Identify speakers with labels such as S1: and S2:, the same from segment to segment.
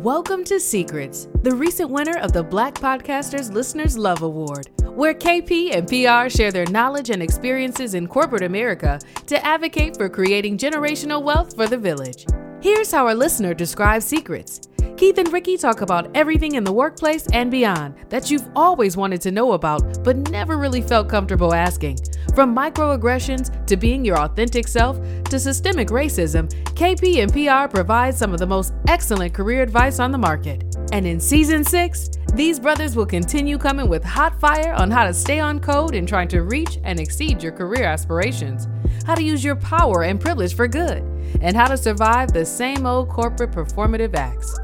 S1: Welcome to Secrets, the recent winner of the Black Podcasters Listeners Love Award, where KP and PR share their knowledge and experiences in corporate America to advocate for creating generational wealth for the village. Here's how our listener describes Secrets. Keith and Ricky talk about everything in the workplace and beyond that you've always wanted to know about but never really felt comfortable asking. From microaggressions to being your authentic self to systemic racism, KP and PR provide some of the most excellent career advice on the market. And in season six, these brothers will continue coming with hot fire on how to stay on code in trying to reach and exceed your career aspirations, how to use your power and privilege for good, and how to survive the same old corporate performative acts.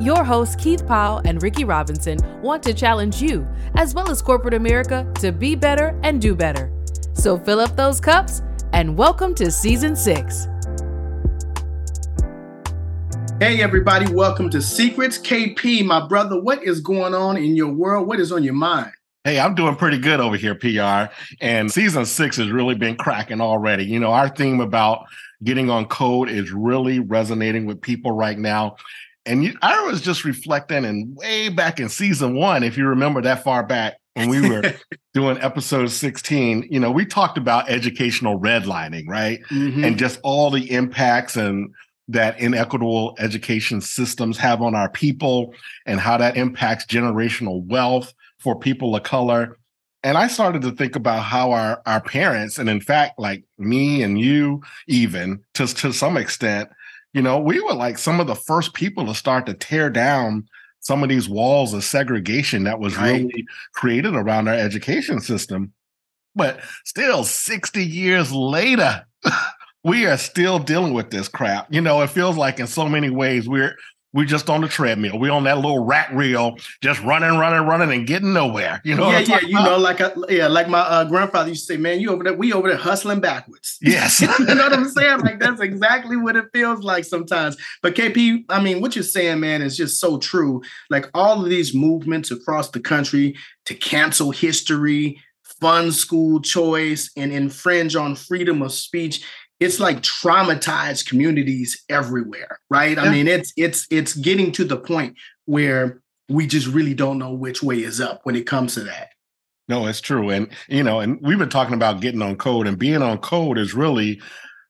S1: Your hosts, Keith Powell and Ricky Robinson, want to challenge you, as well as corporate America, to be better and do better. So fill up those cups and welcome to season six.
S2: Hey, everybody, welcome to Secrets. KP, my brother, what is going on in your world? What is on your mind?
S3: Hey, I'm doing pretty good over here, PR. And season six has really been cracking already. You know, our theme about getting on code is really resonating with people right now. And you, I was just reflecting, and way back in season one, if you remember that far back when we were doing episode 16, you know, we talked about educational redlining, right? Mm-hmm. And just all the impacts and that inequitable education systems have on our people and how that impacts generational wealth for people of color. And I started to think about how our, our parents, and in fact, like me and you, even to, to some extent, you know, we were like some of the first people to start to tear down some of these walls of segregation that was right. really created around our education system. But still, 60 years later, we are still dealing with this crap. You know, it feels like in so many ways we're we just on the treadmill. We on that little rat reel, just running, running, running, and getting nowhere. You know?
S2: Yeah, yeah. You about? know, like yeah, like my uh, grandfather used to say, "Man, you over there, we over there hustling backwards."
S3: Yes,
S2: you know what I'm saying? Like that's exactly what it feels like sometimes. But KP, I mean, what you're saying, man, is just so true. Like all of these movements across the country to cancel history, fund school choice, and infringe on freedom of speech it's like traumatized communities everywhere, right? Yeah. I mean, it's it's it's getting to the point where we just really don't know which way is up when it comes to that.
S3: No, it's true. And you know, and we've been talking about getting on code and being on code is really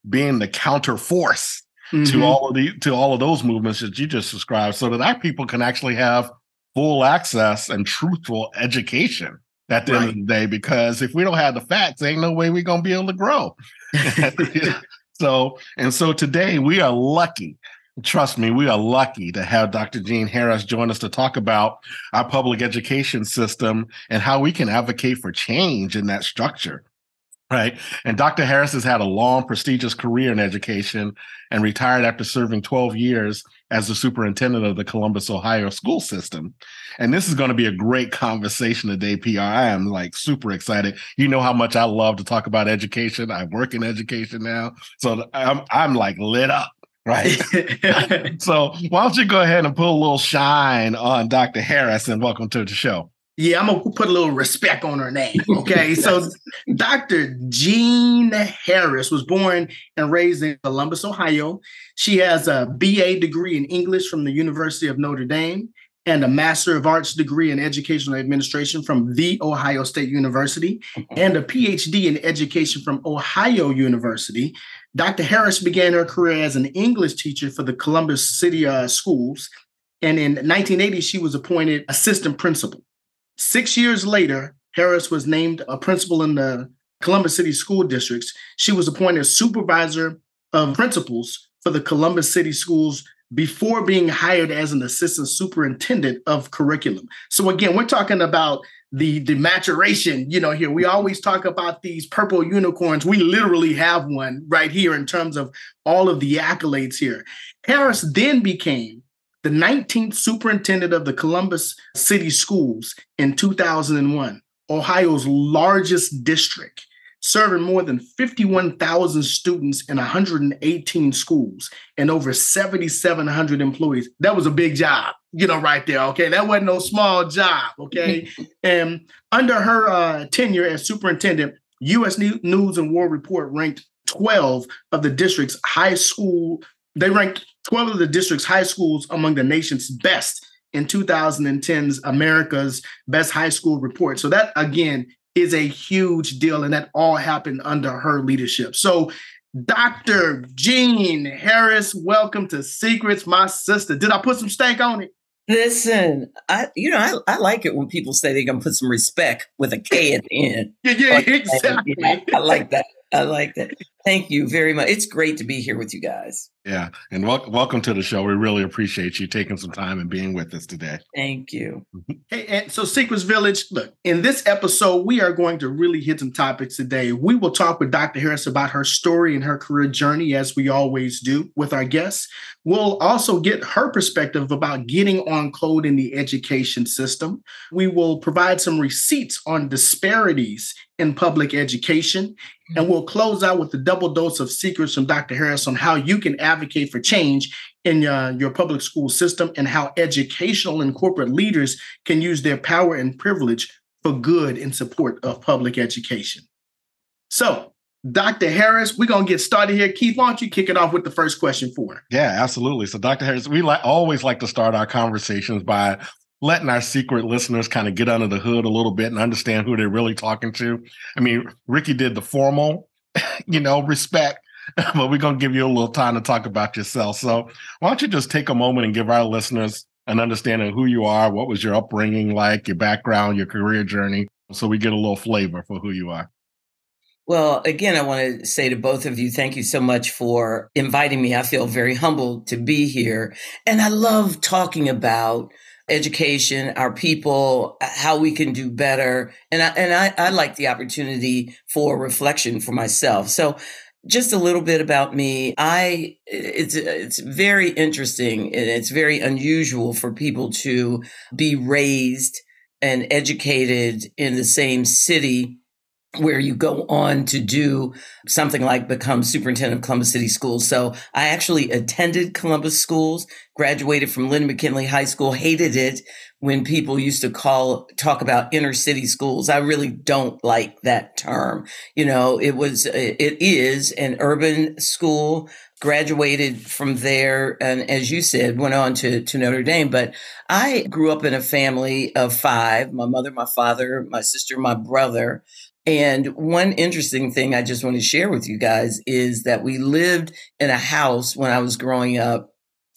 S3: being the counter force mm-hmm. to all of the to all of those movements that you just described so that our people can actually have full access and truthful education at the right. end of the day because if we don't have the facts ain't no way we're going to be able to grow so, and so today we are lucky. Trust me, we are lucky to have Dr. Gene Harris join us to talk about our public education system and how we can advocate for change in that structure right? And Dr. Harris has had a long, prestigious career in education and retired after serving 12 years as the superintendent of the Columbus, Ohio school system. And this is going to be a great conversation today, PR. I am like super excited. You know how much I love to talk about education. I work in education now. So I'm, I'm like lit up. Right. so why don't you go ahead and put a little shine on Dr. Harris and welcome to the show.
S2: Yeah, I'm gonna put a little respect on her name. Okay, so Dr. Gene Harris was born and raised in Columbus, Ohio. She has a BA degree in English from the University of Notre Dame and a Master of Arts degree in Educational Administration from The Ohio State University and a PhD in Education from Ohio University. Dr. Harris began her career as an English teacher for the Columbus City uh, Schools. And in 1980, she was appointed assistant principal. Six years later, Harris was named a principal in the Columbus City School Districts. She was appointed supervisor of principals for the Columbus City Schools before being hired as an assistant superintendent of curriculum. So again, we're talking about the, the maturation, you know, here. We always talk about these purple unicorns. We literally have one right here in terms of all of the accolades here. Harris then became the 19th superintendent of the Columbus City Schools in 2001, Ohio's largest district, serving more than 51,000 students in 118 schools and over 7,700 employees. That was a big job, you know, right there. Okay. That wasn't no small job. Okay. and under her uh, tenure as superintendent, U.S. News and World Report ranked 12 of the district's high school they ranked 12 of the district's high schools among the nation's best in 2010's America's Best High School Report. So that again is a huge deal, and that all happened under her leadership. So Dr. Gene Harris, welcome to Secrets, my sister. Did I put some stank on it?
S4: Listen, I you know I, I like it when people say they're gonna put some respect with a K at the end.
S2: Yeah, yeah, exactly.
S4: I like that. I like that. Thank you very much. It's great to be here with you guys.
S3: Yeah, and wel- welcome to the show. We really appreciate you taking some time and being with us today.
S4: Thank you. Mm-hmm.
S2: Hey, and so Secrets Village, look, in this episode, we are going to really hit some topics today. We will talk with Dr. Harris about her story and her career journey, as we always do with our guests. We'll also get her perspective about getting on code in the education system. We will provide some receipts on disparities in public education. And we'll close out with the double dose of secrets from Dr. Harris on how you can advocate for change in uh, your public school system and how educational and corporate leaders can use their power and privilege for good in support of public education. So, Dr. Harris, we're going to get started here. Keith, why don't you kick it off with the first question for her?
S3: Yeah, absolutely. So, Dr. Harris, we like always like to start our conversations by letting our secret listeners kind of get under the hood a little bit and understand who they're really talking to. I mean, Ricky did the formal, you know, respect, but we're going to give you a little time to talk about yourself. So, why don't you just take a moment and give our listeners an understanding of who you are, what was your upbringing like, your background, your career journey, so we get a little flavor for who you are.
S4: Well, again, I want to say to both of you, thank you so much for inviting me. I feel very humbled to be here. And I love talking about education, our people, how we can do better. And I, and I, I like the opportunity for reflection for myself. So just a little bit about me. I, it's, it's very interesting and it's very unusual for people to be raised and educated in the same city where you go on to do something like become superintendent of Columbus City Schools. So I actually attended Columbus schools, graduated from Linden McKinley High School, hated it when people used to call, talk about inner city schools. I really don't like that term. You know, it was, it is an urban school graduated from there and as you said went on to, to notre dame but i grew up in a family of five my mother my father my sister my brother and one interesting thing I just want to share with you guys is that we lived in a house when I was growing up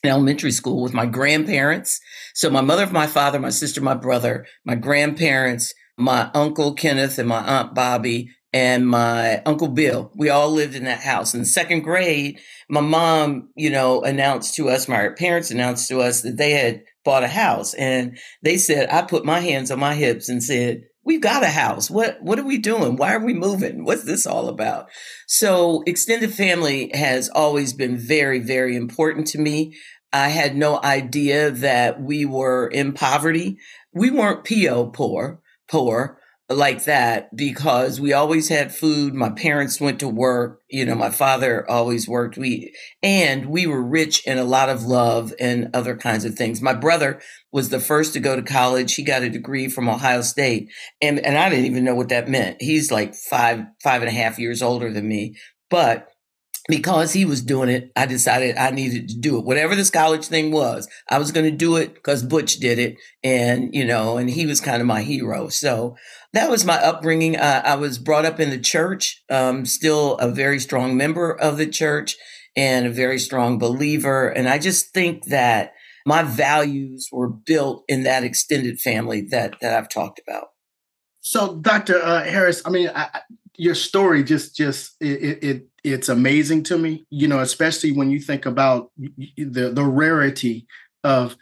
S4: in elementary school with my grandparents. So my mother, my father, my sister, my brother, my grandparents, my uncle Kenneth and my aunt Bobby and my uncle Bill. We all lived in that house. In second grade, my mom, you know, announced to us, my parents announced to us that they had bought a house. And they said, I put my hands on my hips and said, we've got a house. What what are we doing? Why are we moving? What's this all about? So extended family has always been very, very important to me. I had no idea that we were in poverty. We weren't PO poor, poor, like that because we always had food. My parents went to work. You know, my father always worked. We, and we were rich in a lot of love and other kinds of things. My brother was the first to go to college. He got a degree from Ohio State. And, and I didn't even know what that meant. He's like five, five and a half years older than me. But because he was doing it, I decided I needed to do it. Whatever this college thing was, I was going to do it because Butch did it. And, you know, and he was kind of my hero. So that was my upbringing. Uh, I was brought up in the church, um, still a very strong member of the church and a very strong believer. And I just think that my values were built in that extended family that, that I've talked about.
S2: So, Dr. Uh, Harris, I mean, I, your story just, just, it, it it's amazing to me, you know, especially when you think about the the rarity of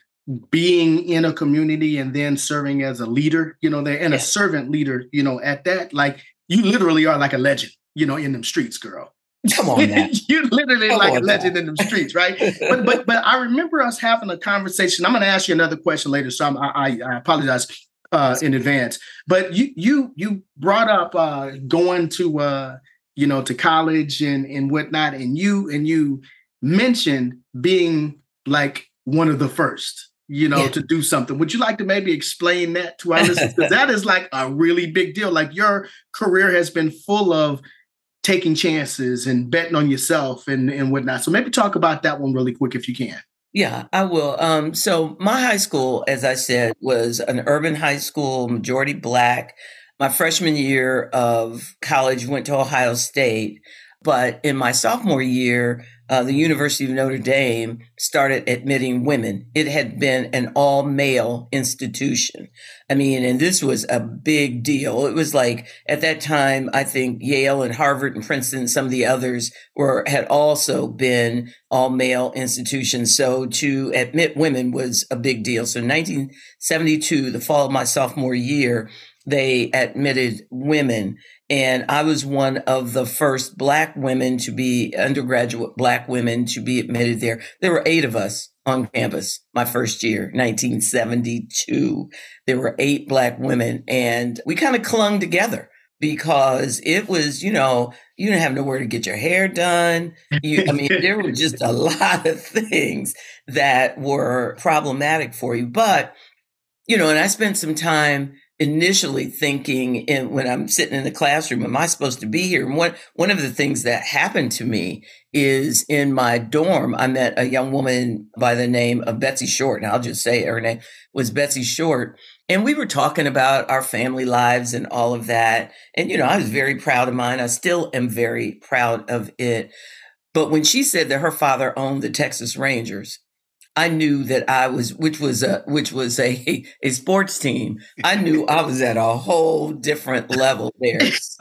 S2: being in a community and then serving as a leader, you know, there and a servant leader, you know, at that, like you literally are like a legend, you know, in them streets, girl.
S4: Come on, man.
S2: you literally Come like a legend in them streets, right? but but but I remember us having a conversation. I'm going to ask you another question later, so I'm, i I apologize uh, in advance. But you you you brought up uh, going to uh, you know, to college and and whatnot, and you and you mentioned being like one of the first, you know, yeah. to do something. Would you like to maybe explain that to our listeners? Because that is like a really big deal. Like your career has been full of taking chances and betting on yourself and, and whatnot. So maybe talk about that one really quick if you can.
S4: Yeah, I will. Um, so my high school, as I said, was an urban high school, majority black. My freshman year of college went to Ohio State. But in my sophomore year, uh, the University of Notre Dame started admitting women. It had been an all male institution. I mean, and this was a big deal. It was like at that time, I think Yale and Harvard and Princeton, some of the others were had also been all male institutions. So to admit women was a big deal. So 1972, the fall of my sophomore year, they admitted women. And I was one of the first Black women to be undergraduate Black women to be admitted there. There were eight of us on campus my first year, 1972. There were eight Black women, and we kind of clung together because it was, you know, you didn't have nowhere to get your hair done. You, I mean, there were just a lot of things that were problematic for you. But, you know, and I spent some time initially thinking in, when I'm sitting in the classroom, am I supposed to be here? And one, one of the things that happened to me is in my dorm, I met a young woman by the name of Betsy Short. And I'll just say her name was Betsy Short. And we were talking about our family lives and all of that. And, you know, I was very proud of mine. I still am very proud of it. But when she said that her father owned the Texas Rangers, I knew that I was, which was a, which was a, a sports team. I knew I was at a whole different level there.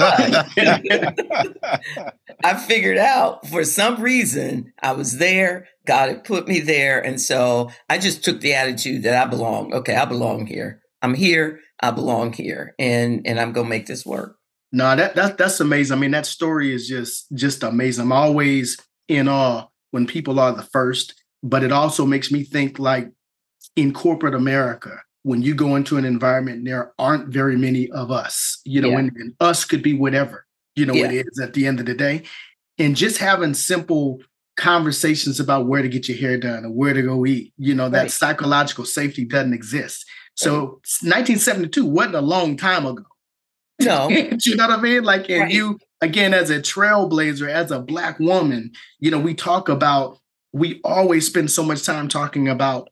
S4: I figured out for some reason I was there. God had put me there. And so I just took the attitude that I belong. Okay. I belong here. I'm here. I belong here and, and I'm to make this work.
S2: No, that, that, that's amazing. I mean, that story is just, just amazing. I'm always in awe when people are the first but it also makes me think like in corporate America, when you go into an environment, there aren't very many of us, you know, yeah. and, and, us could be whatever, you know, yeah. it is at the end of the day. And just having simple conversations about where to get your hair done or where to go eat, you know, that psychological safety doesn't exist. So right. 1972 wasn't a long time ago.
S4: No.
S2: you know what I mean? Like, and right. you, again, as a trailblazer, as a Black woman, you know, we talk about we always spend so much time talking about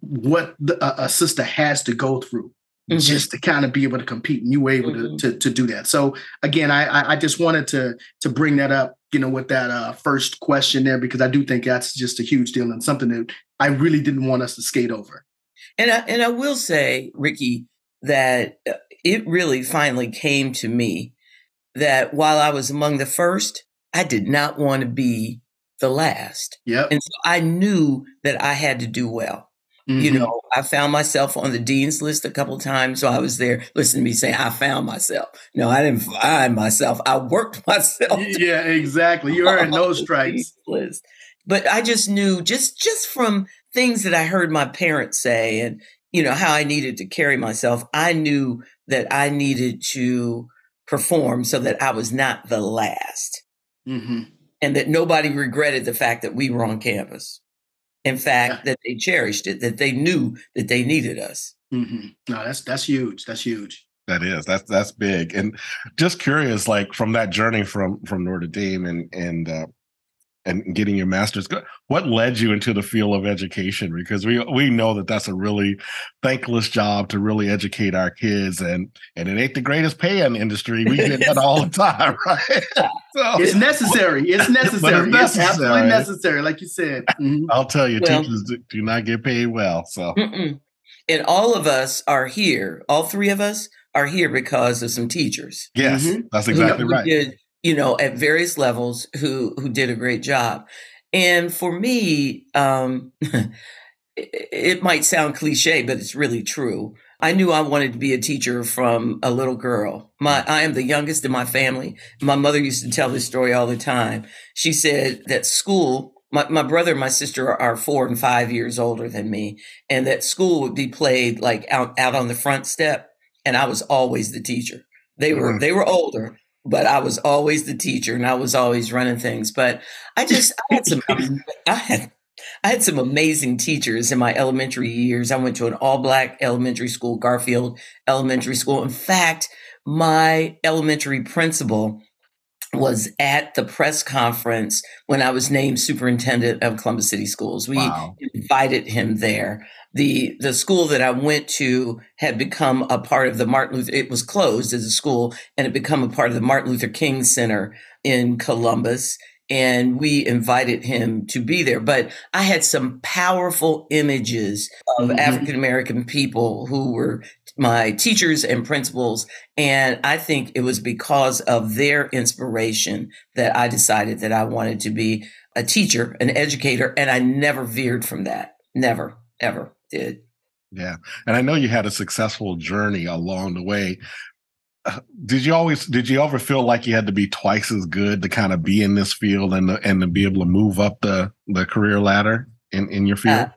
S2: what the, a, a, sister has to go through mm-hmm. just to kind of be able to compete and you were able mm-hmm. to, to, to do that so again I, I just wanted to to bring that up you know with that uh, first question there because i do think that's just a huge deal and something that i really didn't want us to skate over
S4: and I, and I will say ricky that uh, it really finally came to me that while i was among the first i did not want to be the last.
S2: Yeah.
S4: And so I knew that I had to do well. Mm-hmm. You know, I found myself on the dean's list a couple times. So I was there listening to me saying, I found myself. No, I didn't find myself. I worked myself.
S2: Yeah, exactly. You earned no stripes.
S4: List. But I just knew just just from things that I heard my parents say and you know how I needed to carry myself, I knew that I needed to perform so that I was not the last. Mm-hmm and that nobody regretted the fact that we were on campus. In fact, yeah. that they cherished it, that they knew that they needed us.
S2: Mm-hmm. No, that's that's huge. That's huge.
S3: That is that's that's big. And just curious, like from that journey from from Notre Dame and and uh, and getting your master's what led you into the field of education? Because we we know that that's a really thankless job to really educate our kids and and it ain't the greatest paying industry. We get that all the time right?
S2: So, it's necessary. It's necessary it's, necessary. it's absolutely necessary. like you said.
S3: Mm-hmm. i'll tell you well, teachers do not get paid well so.
S4: Mm-mm. and all of us are here all three of us are here because of some teachers.
S3: Yes mm-hmm. that's exactly right. did,
S4: you know, at various levels who who did a great job. And for me, um, it, it might sound cliche, but it's really true. I knew I wanted to be a teacher from a little girl. My I am the youngest in my family. My mother used to tell this story all the time. She said that school my, my brother and my sister are four and five years older than me, and that school would be played like out, out on the front step, and I was always the teacher. They were mm-hmm. they were older, but I was always the teacher and I was always running things. But I just I had some I had I had some amazing teachers in my elementary years. I went to an all black elementary school, Garfield Elementary School. In fact, my elementary principal was at the press conference when I was named superintendent of Columbus City Schools. We wow. invited him there. The the school that I went to had become a part of the Martin Luther it was closed as a school and it become a part of the Martin Luther King Center in Columbus and we invited him to be there. But I had some powerful images of mm-hmm. African American people who were my teachers and principals. And I think it was because of their inspiration that I decided that I wanted to be a teacher, an educator. And I never veered from that. Never, ever did.
S3: Yeah. And I know you had a successful journey along the way. Uh, did you always did you ever feel like you had to be twice as good to kind of be in this field and the, and to be able to move up the the career ladder in in your field? Uh,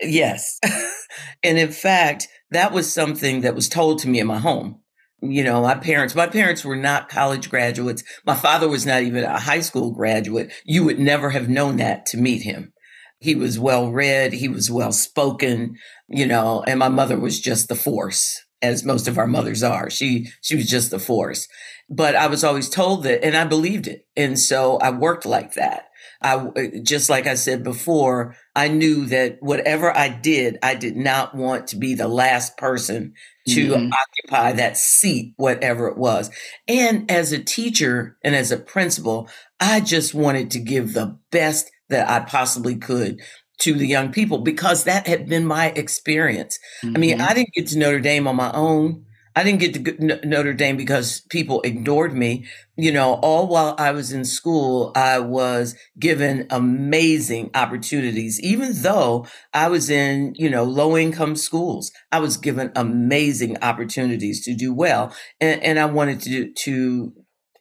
S4: yes. and in fact, that was something that was told to me in my home. You know, my parents, my parents were not college graduates. My father was not even a high school graduate. You would never have known that to meet him. He was well read. He was well spoken, you know, and my mother was just the force as most of our mothers are. She, she was just the force, but I was always told that and I believed it. And so I worked like that. I just like I said before, I knew that whatever I did, I did not want to be the last person to mm-hmm. occupy that seat, whatever it was. And as a teacher and as a principal, I just wanted to give the best that I possibly could to the young people because that had been my experience. Mm-hmm. I mean, mm-hmm. I didn't get to Notre Dame on my own. I didn't get to Notre Dame because people ignored me. You know, all while I was in school, I was given amazing opportunities. Even though I was in, you know, low income schools, I was given amazing opportunities to do well. And, and I wanted to, to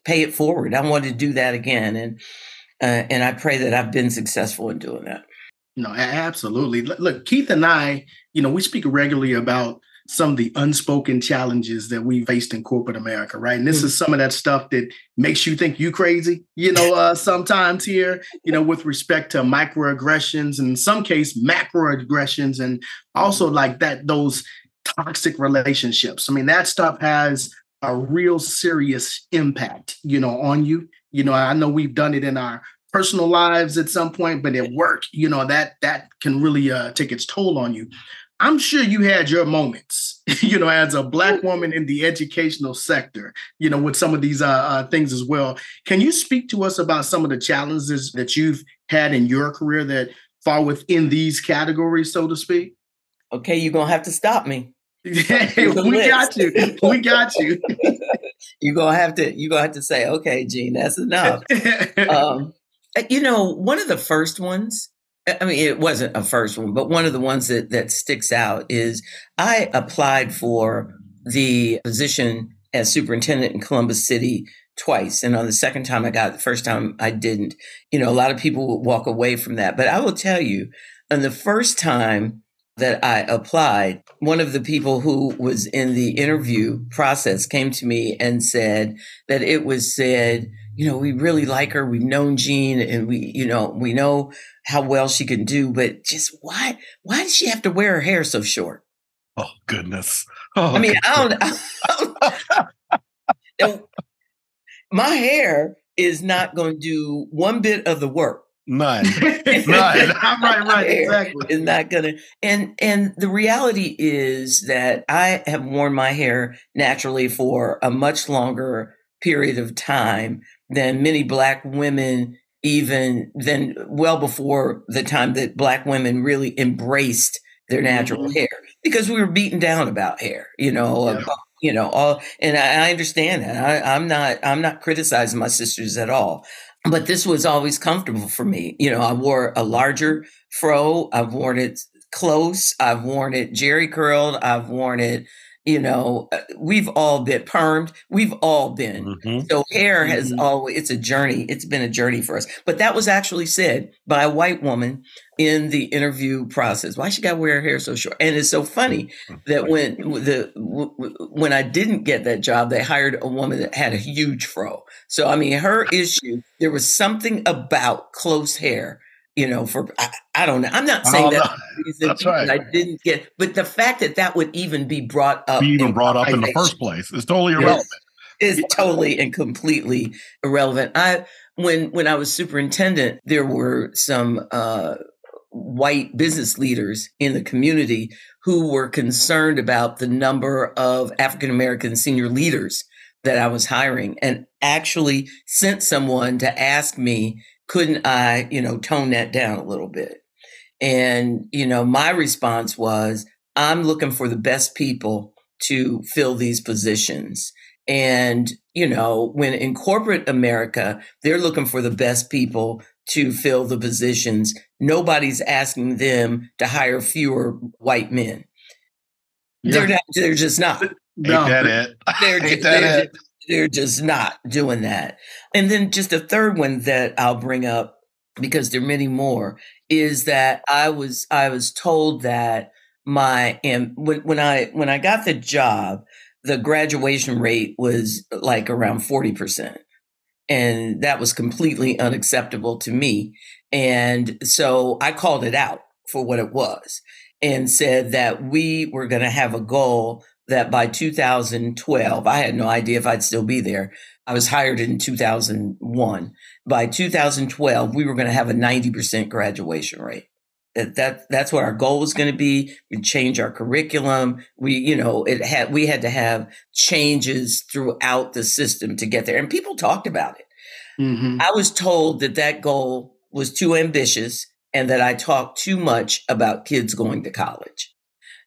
S4: pay it forward. I wanted to do that again. And, uh, and I pray that I've been successful in doing that.
S2: No, absolutely. Look, Keith and I, you know, we speak regularly about some of the unspoken challenges that we faced in corporate America, right? And this mm-hmm. is some of that stuff that makes you think you crazy, you know, uh, sometimes here, you know, with respect to microaggressions and in some case macroaggressions and also like that those toxic relationships. I mean, that stuff has a real serious impact, you know, on you. You know, I know we've done it in our personal lives at some point, but at work, you know, that that can really uh, take its toll on you. I'm sure you had your moments, you know, as a black woman in the educational sector, you know, with some of these uh, uh, things as well. Can you speak to us about some of the challenges that you've had in your career that fall within these categories, so to speak?
S4: Okay, you're gonna have to stop me.
S2: Yeah, we got you. We got you.
S4: you're gonna have to. You're gonna have to say, "Okay, Gene, that's enough." um, you know, one of the first ones I mean, it wasn't a first one, but one of the ones that, that sticks out is I applied for the position as superintendent in Columbus City twice. And on the second time I got it, the first time I didn't. You know, a lot of people would walk away from that. But I will tell you, on the first time that I applied, one of the people who was in the interview process came to me and said that it was said, you know, we really like her. We've known Gene and we, you know, we know how well she can do, but just why, why does she have to wear her hair so short?
S3: Oh, goodness. Oh,
S4: I mean, I don't, I don't my hair is not going to do one bit of the work.
S3: None. None.
S2: right, right, exactly.
S4: Is not gonna and and the reality is that I have worn my hair naturally for a much longer period of time than many black women even then well before the time that black women really embraced their natural mm-hmm. hair because we were beaten down about hair you know yeah. about, you know all and I, I understand that I, i'm not i'm not criticizing my sisters at all but this was always comfortable for me you know i wore a larger fro i've worn it close i've worn it jerry curled i've worn it you know uh, we've all been permed we've all been mm-hmm. so hair has mm-hmm. always it's a journey it's been a journey for us but that was actually said by a white woman in the interview process why she got to wear her hair so short and it's so funny mm-hmm. that when the when i didn't get that job they hired a woman that had a huge fro so i mean her issue there was something about close hair you know, for I, I, don't know. I'm not saying that
S3: that's right.
S4: I didn't get, but the fact that that would even be brought up,
S3: be even brought up in the first place is totally irrelevant.
S4: is totally and completely irrelevant. I when when I was superintendent, there were some uh, white business leaders in the community who were concerned about the number of African American senior leaders that I was hiring and actually sent someone to ask me, couldn't I, you know, tone that down a little bit? And, you know, my response was, I'm looking for the best people to fill these positions. And, you know, when in corporate America, they're looking for the best people to fill the positions. Nobody's asking them to hire fewer white men. Yeah. They're not, they're just not.
S3: No, Ain't that it?
S4: They're, Ain't that they're, it? they're just not doing that. And then just a third one that I'll bring up because there are many more is that I was I was told that my and when when I when I got the job, the graduation rate was like around 40%. And that was completely unacceptable to me. And so I called it out for what it was and said that we were going to have a goal that by 2012, I had no idea if I'd still be there. I was hired in 2001. By 2012, we were going to have a 90% graduation rate that that that's what our goal was going to be. We change our curriculum. We you know it had we had to have changes throughout the system to get there and people talked about it. Mm-hmm. i was told that that goal was too ambitious and that i talked too much about kids going to college.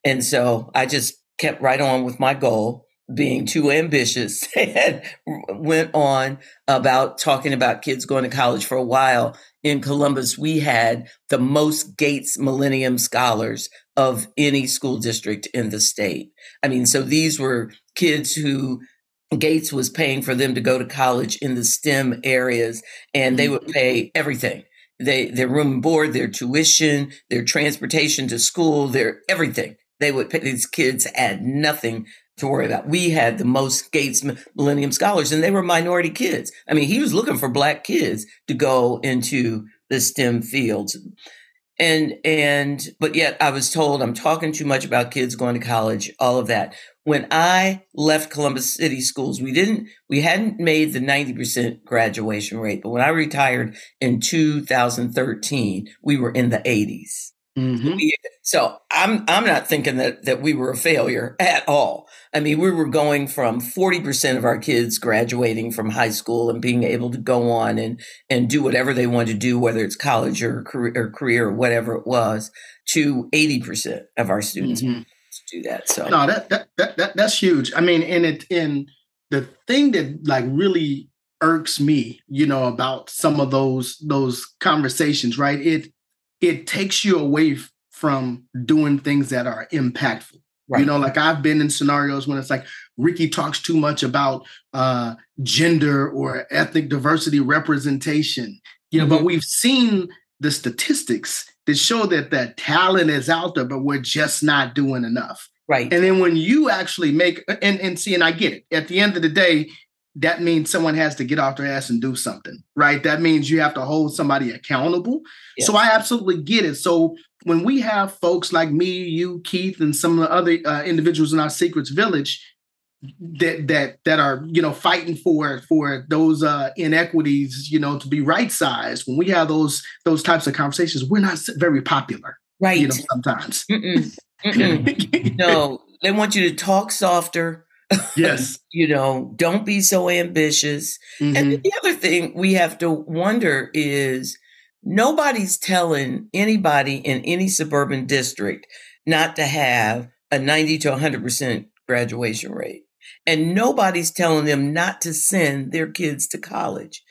S4: And so i just kept right on with my goal being too ambitious and went on about talking about kids going to college for a while. In Columbus, we had the most Gates Millennium Scholars of any school district in the state. I mean, so these were kids who Gates was paying for them to go to college in the STEM areas, and they would mm-hmm. pay everything. They, their room and board, their tuition, their transportation to school, their everything. They would pay these kids had nothing to worry about. We had the most Gates Millennium Scholars, and they were minority kids. I mean, he was looking for black kids to go into the STEM fields. And and but yet I was told I'm talking too much about kids going to college, all of that. When I left Columbus City Schools, we didn't we hadn't made the 90% graduation rate, but when I retired in 2013, we were in the 80s. Mm-hmm. So I'm I'm not thinking that that we were a failure at all. I mean, we were going from 40% of our kids graduating from high school and being able to go on and and do whatever they wanted to do, whether it's college or career or, career or whatever it was, to 80% of our students mm-hmm. do that. So
S2: no, that, that that that that's huge. I mean, and it in the thing that like really irks me, you know, about some of those those conversations, right? It it takes you away from doing things that are impactful. Right. You know, like I've been in scenarios when it's like Ricky talks too much about uh, gender or ethnic diversity representation. You know, mm-hmm. but we've seen the statistics that show that that talent is out there, but we're just not doing enough.
S4: Right.
S2: And then when you actually make and and see, and I get it. At the end of the day, that means someone has to get off their ass and do something, right? That means you have to hold somebody accountable. Yes. So I absolutely get it. So when we have folks like me, you, Keith, and some of the other uh, individuals in our Secrets Village that that that are you know fighting for for those uh, inequities, you know, to be right sized. When we have those those types of conversations, we're not very popular,
S4: right?
S2: You know, sometimes.
S4: Mm-mm. Mm-mm. no, they want you to talk softer
S2: Yes.
S4: you know, don't be so ambitious. Mm-hmm. And the other thing we have to wonder is nobody's telling anybody in any suburban district not to have a 90 to 100% graduation rate. And nobody's telling them not to send their kids to college.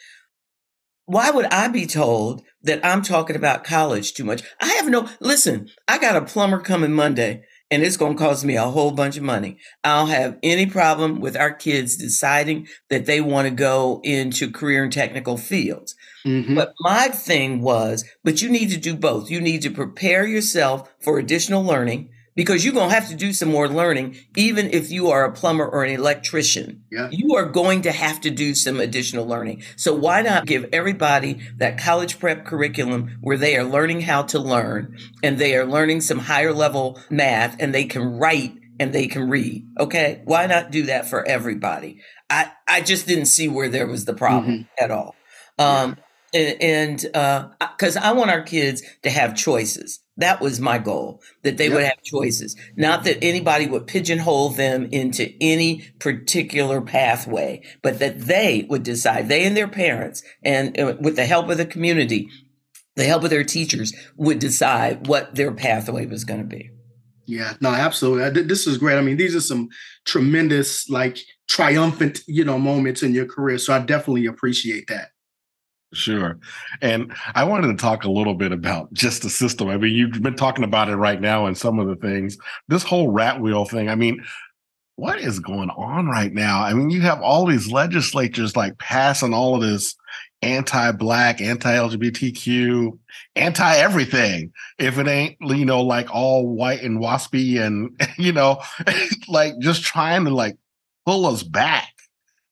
S4: Why would I be told that I'm talking about college too much? I have no, listen, I got a plumber coming Monday and it's going to cost me a whole bunch of money. I don't have any problem with our kids deciding that they want to go into career and technical fields. Mm-hmm. But my thing was, but you need to do both. You need to prepare yourself for additional learning because you're going to have to do some more learning, even if you are a plumber or an electrician. Yeah. You are going to have to do some additional learning. So why not give everybody that college prep curriculum where they are learning how to learn and they are learning some higher level math and they can write and they can read. Okay. Why not do that for everybody? I, I just didn't see where there was the problem mm-hmm. at all. Um, and because uh, I want our kids to have choices. That was my goal, that they yep. would have choices, not that anybody would pigeonhole them into any particular pathway, but that they would decide, they and their parents, and uh, with the help of the community, the help of their teachers, would decide what their pathway was going to be.
S2: Yeah, no, absolutely. This is great. I mean, these are some tremendous, like triumphant, you know, moments in your career. So I definitely appreciate that.
S3: Sure. And I wanted to talk a little bit about just the system. I mean, you've been talking about it right now and some of the things. This whole rat wheel thing, I mean, what is going on right now? I mean, you have all these legislatures like passing all of this anti-black, anti-LGBTQ, anti-everything. If it ain't, you know, like all white and waspy and, you know, like just trying to like pull us back.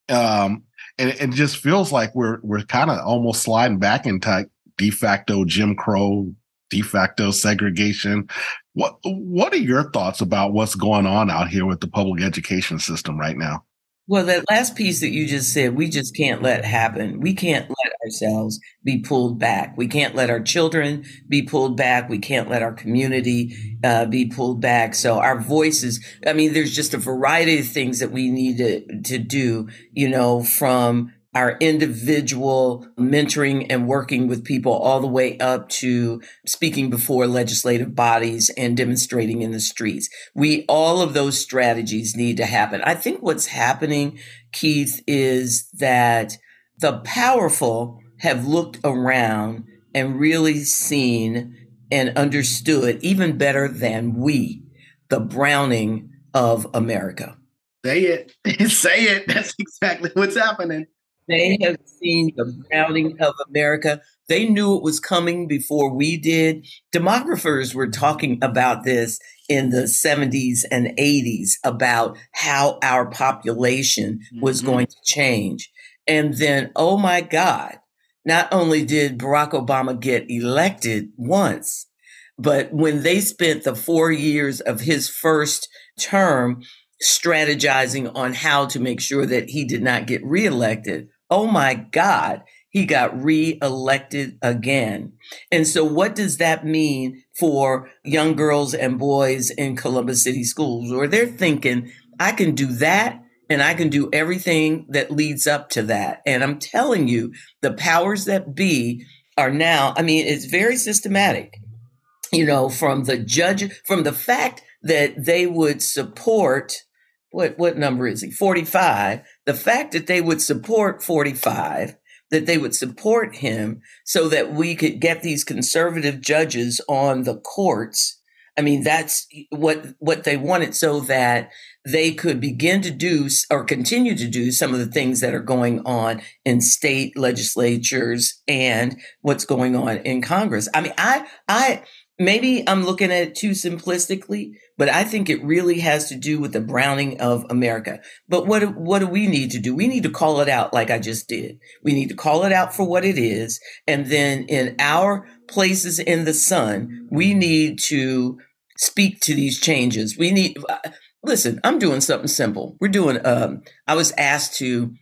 S3: Um, and it, just feels like we're we're kind of almost sliding back into de facto Jim Crow, de facto segregation. What what are your thoughts about what's going on out here with the public education system right now?
S4: Well, that last piece that you just said, we just can't let happen. We can't ourselves be pulled back. We can't let our children be pulled back. We can't let our community uh, be pulled back. So our voices, I mean, there's just a variety of things that we need to, to do, you know, from our individual mentoring and working with people all the way up to speaking before legislative bodies and demonstrating in the streets. We, all of those strategies need to happen. I think what's happening, Keith, is that the powerful have looked around and really seen and understood even better than we the browning of America.
S2: Say it. Say it. That's exactly what's happening.
S4: They have seen the browning of America. They knew it was coming before we did. Demographers were talking about this in the 70s and 80s about how our population was mm-hmm. going to change. And then, oh my God, not only did Barack Obama get elected once, but when they spent the four years of his first term strategizing on how to make sure that he did not get reelected, oh my God, he got reelected again. And so, what does that mean for young girls and boys in Columbus City schools? Where they're thinking, I can do that and I can do everything that leads up to that. And I'm telling you, the powers that be are now, I mean, it's very systematic, you know, from the judge, from the fact that they would support what what number is he? 45. The fact that they would support 45, that they would support him so that we could get these conservative judges on the courts. I mean, that's what what they wanted so that they could begin to do or continue to do some of the things that are going on in state legislatures and what's going on in Congress. I mean, I I maybe I'm looking at it too simplistically, but I think it really has to do with the browning of America. But what what do we need to do? We need to call it out like I just did. We need to call it out for what it is, and then in our places in the sun, we need to speak to these changes. We need listen. I'm doing something simple. We're doing. Um, I was asked to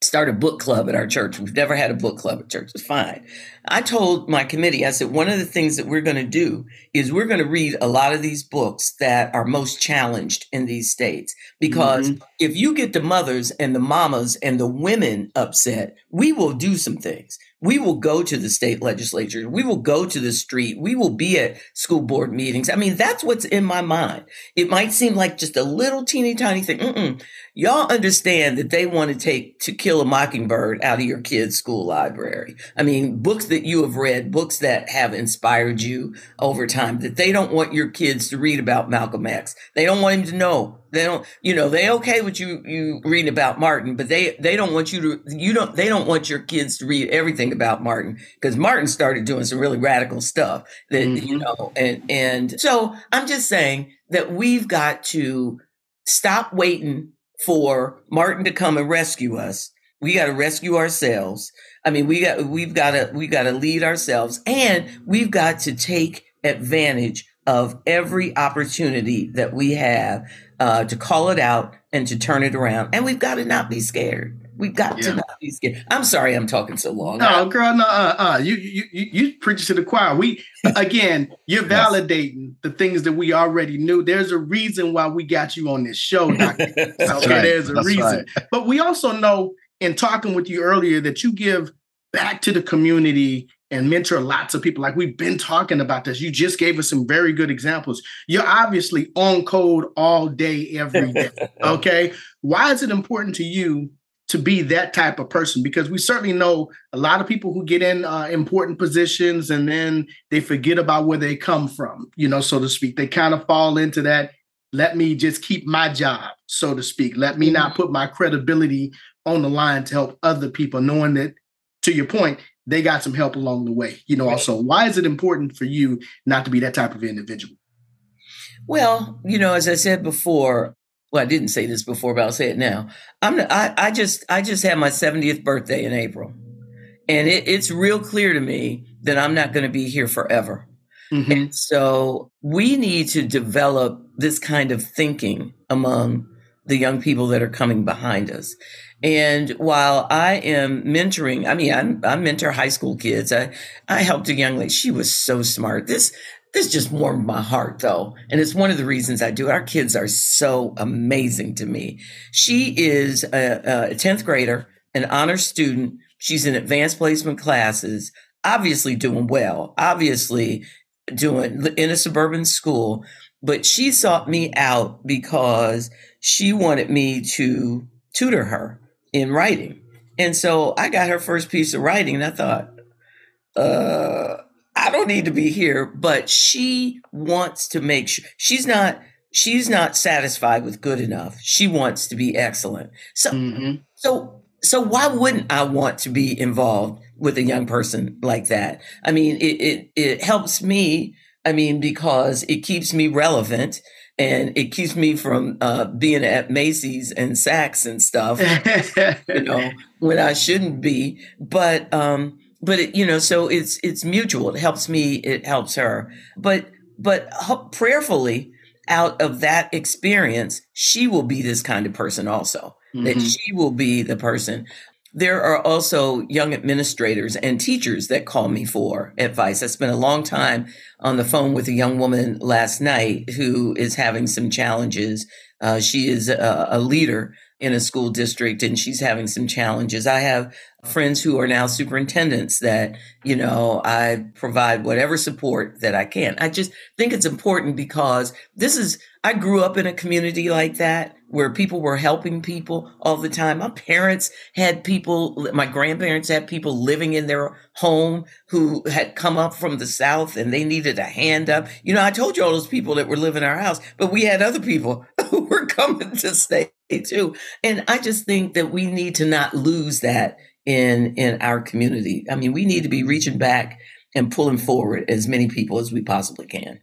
S4: start a book club at our church. We've never had a book club at church. It's fine. I told my committee, I said, one of the things that we're going to do is we're going to read a lot of these books that are most challenged in these states. Because mm-hmm. if you get the mothers and the mamas and the women upset, we will do some things. We will go to the state legislature. We will go to the street. We will be at school board meetings. I mean, that's what's in my mind. It might seem like just a little teeny tiny thing. Mm-mm. Y'all understand that they want to take To Kill a Mockingbird out of your kid's school library. I mean, books that you have read, books that have inspired you over time, that they don't want your kids to read about Malcolm X. They don't want him to know they don't, you know, they okay with you you reading about Martin, but they they don't want you to you don't they don't want your kids to read everything about Martin because Martin started doing some really radical stuff that mm-hmm. you know, and and so I'm just saying that we've got to stop waiting for Martin to come and rescue us. We got to rescue ourselves. I mean, we got we've got to we got to lead ourselves, and we've got to take advantage of every opportunity that we have uh, to call it out and to turn it around. And we've got to not be scared. We've got yeah. to not be scared. I'm sorry, I'm talking so long.
S2: No, girl, no, uh, uh, you, you, you, you preach to the choir. We, again, you're validating the things that we already knew. There's a reason why we got you on this show, Doctor. okay, right. there's a That's reason. Right. But we also know in talking with you earlier that you give back to the community and mentor lots of people. Like we've been talking about this. You just gave us some very good examples. You're obviously on code all day, every day. okay. Why is it important to you to be that type of person? Because we certainly know a lot of people who get in uh, important positions and then they forget about where they come from, you know, so to speak. They kind of fall into that. Let me just keep my job, so to speak. Let me mm-hmm. not put my credibility on the line to help other people, knowing that, to your point, they got some help along the way. You know, right. also, why is it important for you not to be that type of individual?
S4: Well, you know, as I said before, well, I didn't say this before, but I'll say it now. I'm I, I just I just had my 70th birthday in April. And it, it's real clear to me that I'm not going to be here forever. Mm-hmm. And so we need to develop this kind of thinking among the young people that are coming behind us. And while I am mentoring, I mean, I'm, I mentor high school kids. I, I helped a young lady. She was so smart. This, this just warmed my heart though. And it's one of the reasons I do it. Our kids are so amazing to me. She is a, a 10th grader, an honor student. She's in advanced placement classes, obviously doing well, obviously doing in a suburban school. But she sought me out because she wanted me to tutor her in writing. And so I got her first piece of writing and I thought, uh, I don't need to be here, but she wants to make sure she's not she's not satisfied with good enough. She wants to be excellent. So mm-hmm. so so why wouldn't I want to be involved with a young person like that? I mean, it it, it helps me. I mean, because it keeps me relevant and it keeps me from uh, being at Macy's and Saks and stuff, you know, when I shouldn't be. But um, but it, you know, so it's it's mutual. It helps me. It helps her. But but prayerfully, out of that experience, she will be this kind of person also. Mm-hmm. That she will be the person. There are also young administrators and teachers that call me for advice. I spent a long time on the phone with a young woman last night who is having some challenges. Uh, she is a, a leader in a school district and she's having some challenges. I have friends who are now superintendents that, you know, I provide whatever support that I can. I just think it's important because this is, I grew up in a community like that where people were helping people all the time. My parents had people, my grandparents had people living in their home who had come up from the South and they needed a hand up. You know, I told you all those people that were living in our house, but we had other people who were coming to stay too. And I just think that we need to not lose that in in our community. I mean, we need to be reaching back and pulling forward as many people as we possibly can.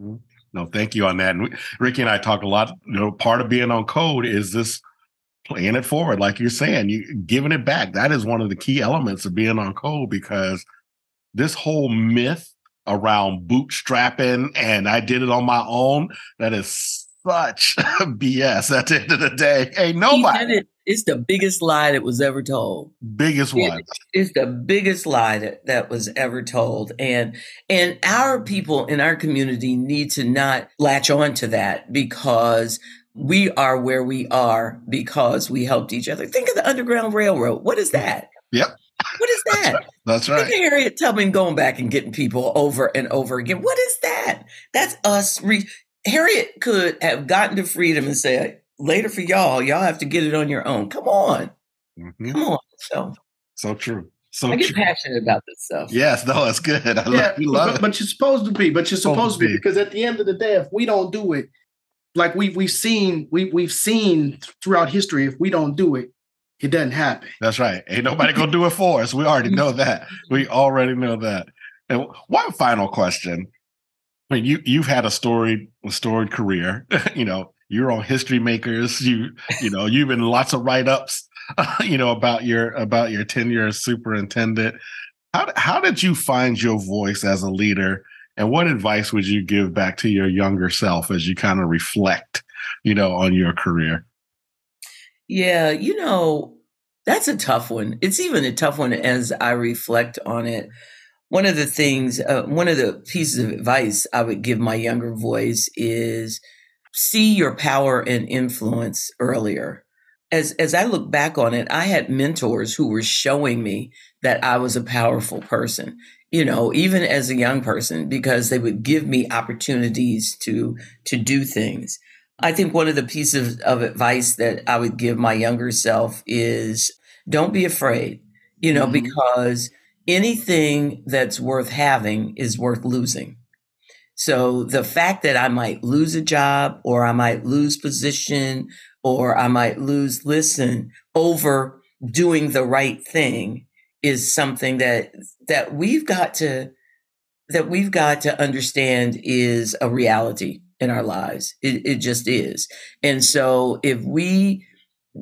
S3: Mm-hmm. No, thank you on that. And Ricky and I talk a lot. You know, part of being on code is this playing it forward, like you're saying, you giving it back. That is one of the key elements of being on code because this whole myth around bootstrapping and I did it on my own, that is such BS at the end of the day. Ain't nobody.
S4: It's the biggest lie that was ever told.
S3: Biggest one.
S4: it's the biggest lie that, that was ever told. And and our people in our community need to not latch on to that because we are where we are because we helped each other. Think of the Underground Railroad. What is that?
S3: Yep.
S4: What is that?
S3: That's right. That's right.
S4: Think of Harriet Tubman going back and getting people over and over again. What is that? That's us. Re- Harriet could have gotten to freedom and said, later for y'all. Y'all have to get it on your own. Come on. Mm-hmm. Come on. So
S3: so true. So
S4: I get
S3: true.
S4: passionate about this stuff.
S3: Yes, no, that's good. I yeah,
S2: love, love
S3: but,
S2: it. But you're supposed to be. But you're supposed, supposed to be because at the end of the day, if we don't do it, like we've we've seen we we've seen throughout history, if we don't do it, it doesn't happen.
S3: That's right. Ain't nobody gonna do it for us. We already know that. We already know that. And one final question. I mean, you you've had a storied a storied career. you know, you're on History Makers. You you know you've been lots of write ups. you know about your about your tenure as superintendent. How how did you find your voice as a leader? And what advice would you give back to your younger self as you kind of reflect, you know, on your career?
S4: Yeah, you know, that's a tough one. It's even a tough one as I reflect on it. One of the things, uh, one of the pieces of advice I would give my younger voice is see your power and influence earlier. As as I look back on it, I had mentors who were showing me that I was a powerful person. You know, even as a young person, because they would give me opportunities to to do things. I think one of the pieces of advice that I would give my younger self is don't be afraid, you know, mm-hmm. because anything that's worth having is worth losing. So the fact that I might lose a job or I might lose position or I might lose listen over doing the right thing is something that that we've got to that we've got to understand is a reality in our lives. It, it just is. And so if we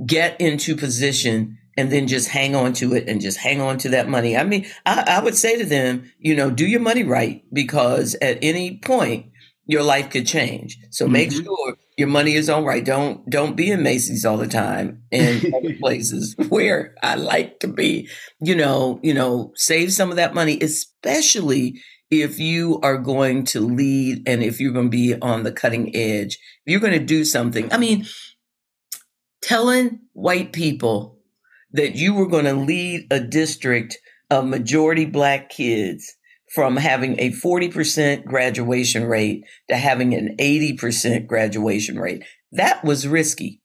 S4: get into position and then just hang on to it and just hang on to that money. I mean, I, I, would say to them, you know, do your money right because at any point your life could change. So mm-hmm. make sure your money is on right. Don't don't be in Macy's all the time and other places where I like to be. You know, you know, save some of that money, especially if you are going to lead and if you're going to be on the cutting edge, if you're going to do something. I mean, telling white people that you were going to lead a district of majority black kids from having a 40% graduation rate to having an 80% graduation rate. That was risky.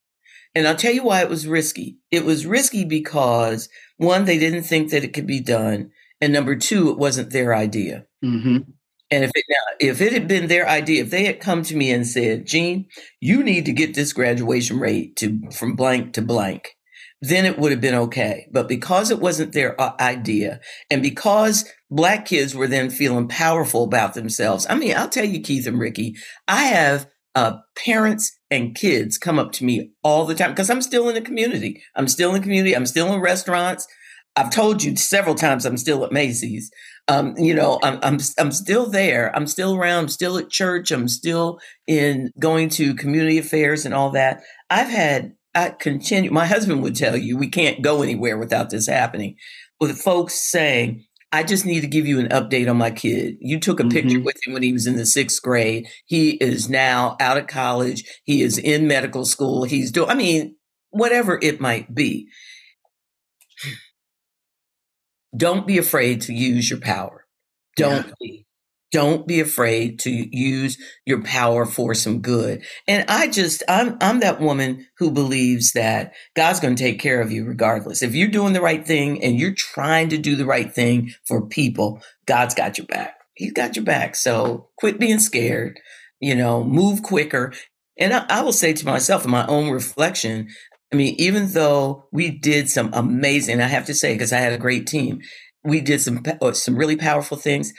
S4: And I'll tell you why it was risky. It was risky because one, they didn't think that it could be done. And number two, it wasn't their idea. Mm-hmm. And if it now, if it had been their idea, if they had come to me and said, "Gene, you need to get this graduation rate to from blank to blank," then it would have been okay. But because it wasn't their uh, idea, and because black kids were then feeling powerful about themselves, I mean, I'll tell you, Keith and Ricky, I have uh, parents and kids come up to me all the time because I'm still in the community. I'm still in the community. I'm still in restaurants. I've told you several times I'm still at Macy's. Um, you know, I'm, I'm I'm still there. I'm still around. I'm still at church. I'm still in going to community affairs and all that. I've had I continue. My husband would tell you we can't go anywhere without this happening. With folks saying, "I just need to give you an update on my kid. You took a mm-hmm. picture with him when he was in the sixth grade. He is now out of college. He is in medical school. He's doing. I mean, whatever it might be." Don't be afraid to use your power. Don't yeah. be. Don't be afraid to use your power for some good. And I just, I'm, I'm that woman who believes that God's going to take care of you regardless. If you're doing the right thing and you're trying to do the right thing for people, God's got your back. He's got your back. So quit being scared, you know, move quicker. And I, I will say to myself in my own reflection, I mean, even though we did some amazing, I have to say, because I had a great team, we did some uh, some really powerful things.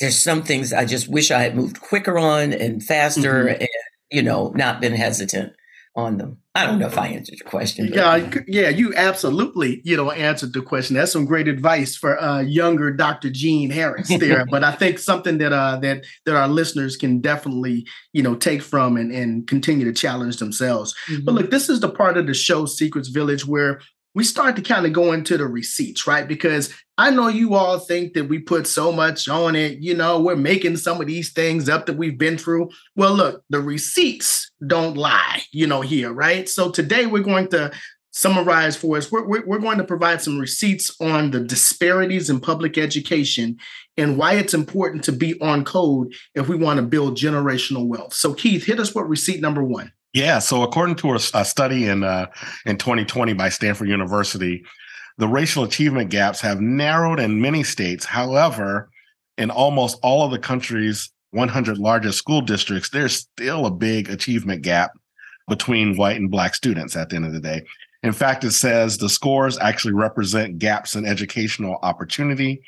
S4: There's some things I just wish I had moved quicker on and faster, mm-hmm. and you know, not been hesitant on them. I don't know if I answered your question.
S2: Yeah, yeah, you absolutely, you know, answered the question. That's some great advice for uh, younger Dr. Gene Harris there. but I think something that uh, that that our listeners can definitely, you know, take from and, and continue to challenge themselves. Mm-hmm. But look, this is the part of the show C-CRETS Village where we start to kind of go into the receipts, right? Because I know you all think that we put so much on it, you know, we're making some of these things up that we've been through. Well, look, the receipts don't lie, you know, here, right? So today we're going to summarize for us. We're, we're, we're going to provide some receipts on the disparities in public education and why it's important to be on code if we want to build generational wealth. So, Keith, hit us with receipt number one.
S3: Yeah. So according to a, a study in uh, in 2020 by Stanford University, the racial achievement gaps have narrowed in many states. However, in almost all of the country's 100 largest school districts, there's still a big achievement gap between white and black students at the end of the day. In fact, it says the scores actually represent gaps in educational opportunity,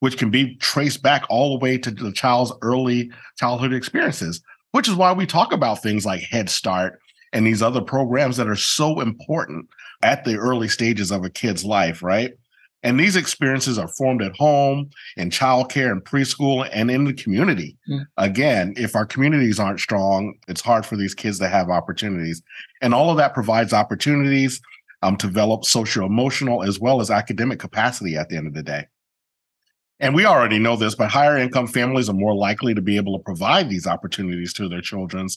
S3: which can be traced back all the way to the child's early childhood experiences which is why we talk about things like Head Start and these other programs that are so important at the early stages of a kid's life, right? And these experiences are formed at home, in childcare and preschool, and in the community. Mm. Again, if our communities aren't strong, it's hard for these kids to have opportunities. And all of that provides opportunities um, to develop social emotional as well as academic capacity at the end of the day. And we already know this, but higher income families are more likely to be able to provide these opportunities to their children.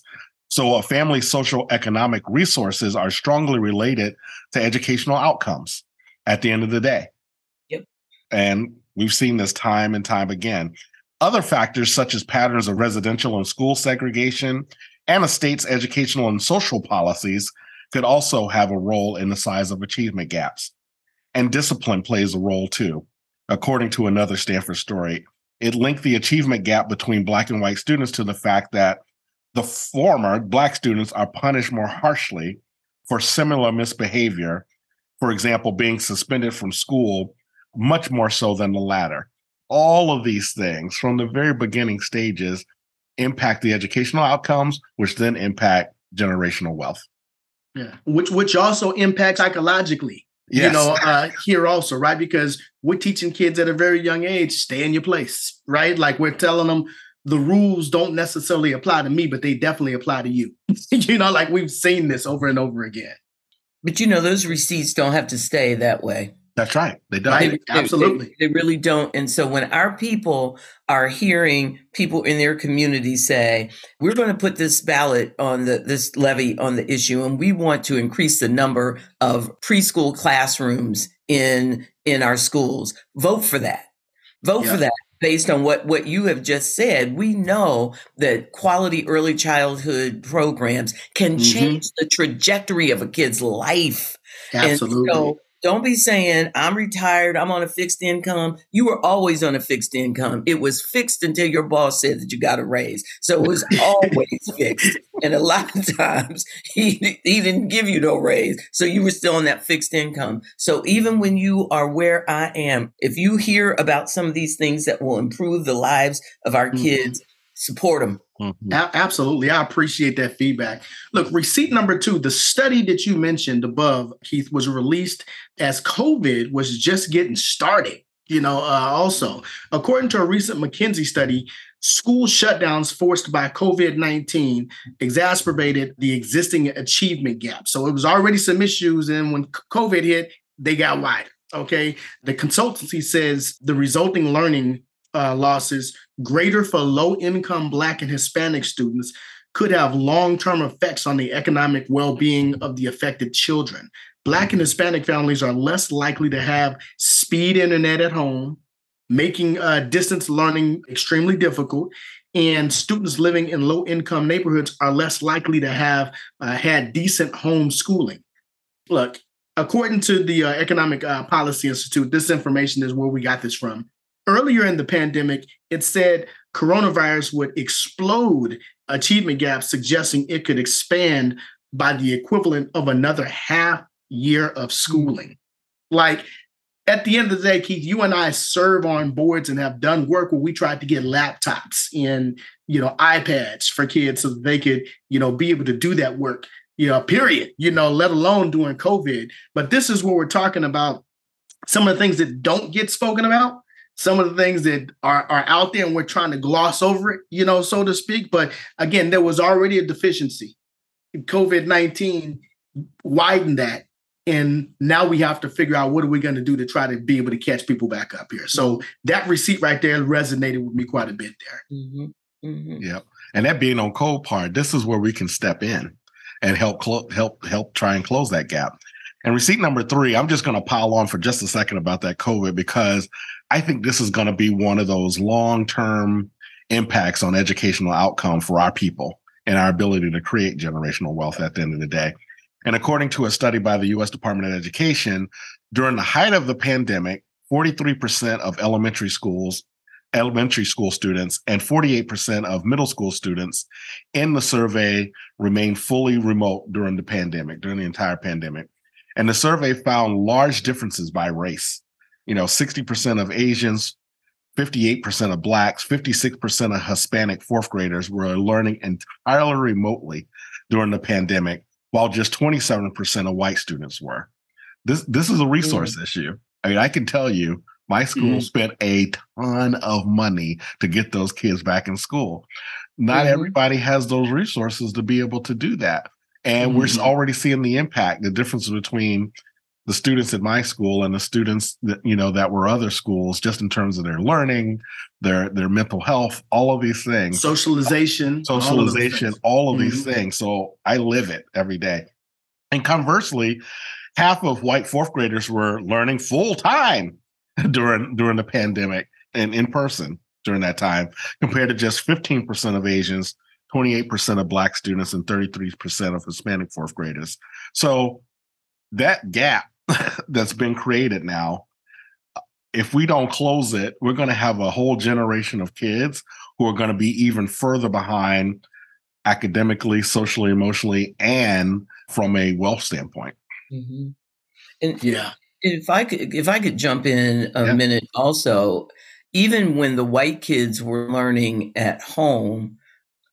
S3: So, a family's social economic resources are strongly related to educational outcomes at the end of the day. Yep. And we've seen this time and time again. Other factors, such as patterns of residential and school segregation and a state's educational and social policies, could also have a role in the size of achievement gaps. And discipline plays a role too. According to another Stanford story, it linked the achievement gap between Black and white students to the fact that the former Black students are punished more harshly for similar misbehavior, for example, being suspended from school much more so than the latter. All of these things from the very beginning stages impact the educational outcomes, which then impact generational wealth.
S2: Yeah, which which also impacts psychologically. Yes. You know, uh, here also, right? Because we're teaching kids at a very young age, stay in your place, right? Like we're telling them the rules don't necessarily apply to me, but they definitely apply to you. you know, like we've seen this over and over again.
S4: But you know, those receipts don't have to stay that way.
S3: That's right. They don't. They,
S2: Absolutely.
S4: They, they, really don't. And so when our people are hearing people in their community say, we're going to put this ballot on the this levy on the issue and we want to increase the number of preschool classrooms in in our schools. Vote for that. Vote yeah. for that based on what what you have just said we know that quality early childhood programs can mm-hmm. change the trajectory of a kid's life
S2: Absolutely.
S4: Don't be saying, I'm retired, I'm on a fixed income. You were always on a fixed income. It was fixed until your boss said that you got a raise. So it was always fixed. And a lot of times he, he didn't give you no raise. So you were still on that fixed income. So even when you are where I am, if you hear about some of these things that will improve the lives of our mm-hmm. kids, support them
S2: Mm-hmm. A- absolutely. I appreciate that feedback. Look, receipt number two, the study that you mentioned above, Keith, was released as COVID was just getting started. You know, uh, also, according to a recent McKinsey study, school shutdowns forced by COVID 19 exacerbated the existing achievement gap. So it was already some issues. And when COVID hit, they got wider. Okay. The consultancy says the resulting learning uh, losses greater for low income Black and Hispanic students could have long term effects on the economic well being of the affected children. Black and Hispanic families are less likely to have speed internet at home, making uh, distance learning extremely difficult. And students living in low income neighborhoods are less likely to have uh, had decent homeschooling. Look, according to the uh, Economic uh, Policy Institute, this information is where we got this from earlier in the pandemic, it said coronavirus would explode achievement gaps, suggesting it could expand by the equivalent of another half year of schooling. Like at the end of the day, Keith, you and I serve on boards and have done work where we tried to get laptops and you know iPads for kids so they could you know be able to do that work. You know, period. You know, let alone during COVID. But this is what we're talking about. Some of the things that don't get spoken about some of the things that are, are out there and we're trying to gloss over it, you know, so to speak. But again, there was already a deficiency. COVID 19 widened that. And now we have to figure out what are we going to do to try to be able to catch people back up here. So that receipt right there resonated with me quite a bit there.
S3: Mm-hmm. Mm-hmm. Yep. And that being on code part, this is where we can step in and help clo- help help try and close that gap. And receipt number three, I'm just going to pile on for just a second about that COVID because I think this is going to be one of those long term impacts on educational outcome for our people and our ability to create generational wealth at the end of the day. And according to a study by the US Department of Education, during the height of the pandemic, 43% of elementary schools, elementary school students, and 48% of middle school students in the survey remained fully remote during the pandemic, during the entire pandemic. And the survey found large differences by race. You know, 60% of Asians, 58% of Blacks, 56% of Hispanic fourth graders were learning entirely remotely during the pandemic, while just 27% of white students were. This, this is a resource mm. issue. I mean, I can tell you, my school mm-hmm. spent a ton of money to get those kids back in school. Not mm-hmm. everybody has those resources to be able to do that. And we're already seeing the impact, the difference between the students at my school and the students that you know that were other schools just in terms of their learning their their mental health all of these things.
S2: Socialization
S3: socialization all of, all of these mm-hmm. things. So i live it every day. And conversely half of white fourth graders were learning full time during during the pandemic and in person during that time compared to just 15% of asians 28% of black students and 33% of hispanic fourth graders. So that gap that's been created now if we don't close it we're going to have a whole generation of kids who are going to be even further behind academically socially emotionally and from a wealth standpoint
S4: mm-hmm. and yeah if i could if i could jump in a yeah. minute also even when the white kids were learning at home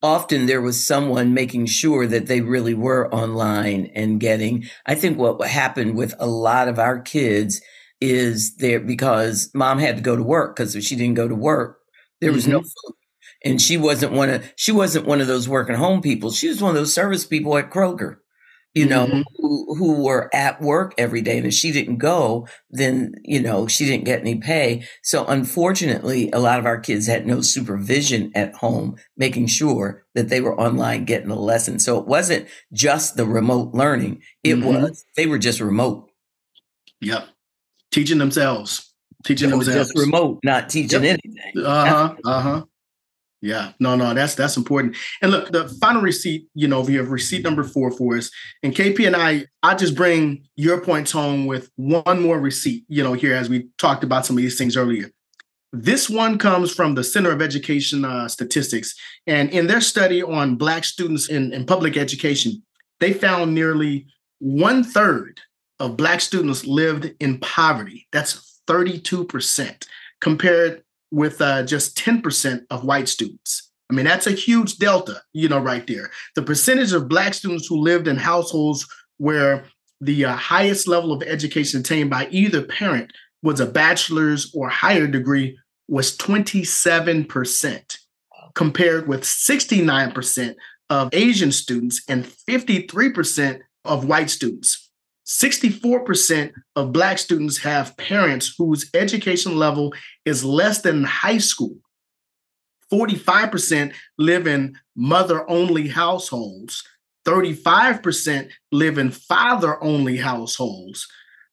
S4: often there was someone making sure that they really were online and getting. I think what happened with a lot of our kids is there because mom had to go to work because if she didn't go to work there was mm-hmm. no food. And she wasn't one of she wasn't one of those working home people. She was one of those service people at kroger you know, mm-hmm. who, who were at work every day. And if she didn't go, then, you know, she didn't get any pay. So unfortunately, a lot of our kids had no supervision at home, making sure that they were online getting the lesson. So it wasn't just the remote learning. It mm-hmm. was, they were just remote.
S2: Yep. Teaching themselves. Teaching themselves.
S4: Just remote, not teaching yep. anything.
S2: Uh huh. Uh huh. Yeah, no, no, that's that's important. And look, the final receipt, you know, we have receipt number four for us. And KP and I, I just bring your points home with one more receipt, you know, here as we talked about some of these things earlier. This one comes from the Center of Education uh, Statistics. And in their study on Black students in, in public education, they found nearly one third of Black students lived in poverty. That's 32%, compared with uh, just 10% of white students. I mean, that's a huge delta, you know, right there. The percentage of Black students who lived in households where the uh, highest level of education attained by either parent was a bachelor's or higher degree was 27%, compared with 69% of Asian students and 53% of white students. 64% of Black students have parents whose education level is less than high school. 45% live in mother only households. 35% live in father only households.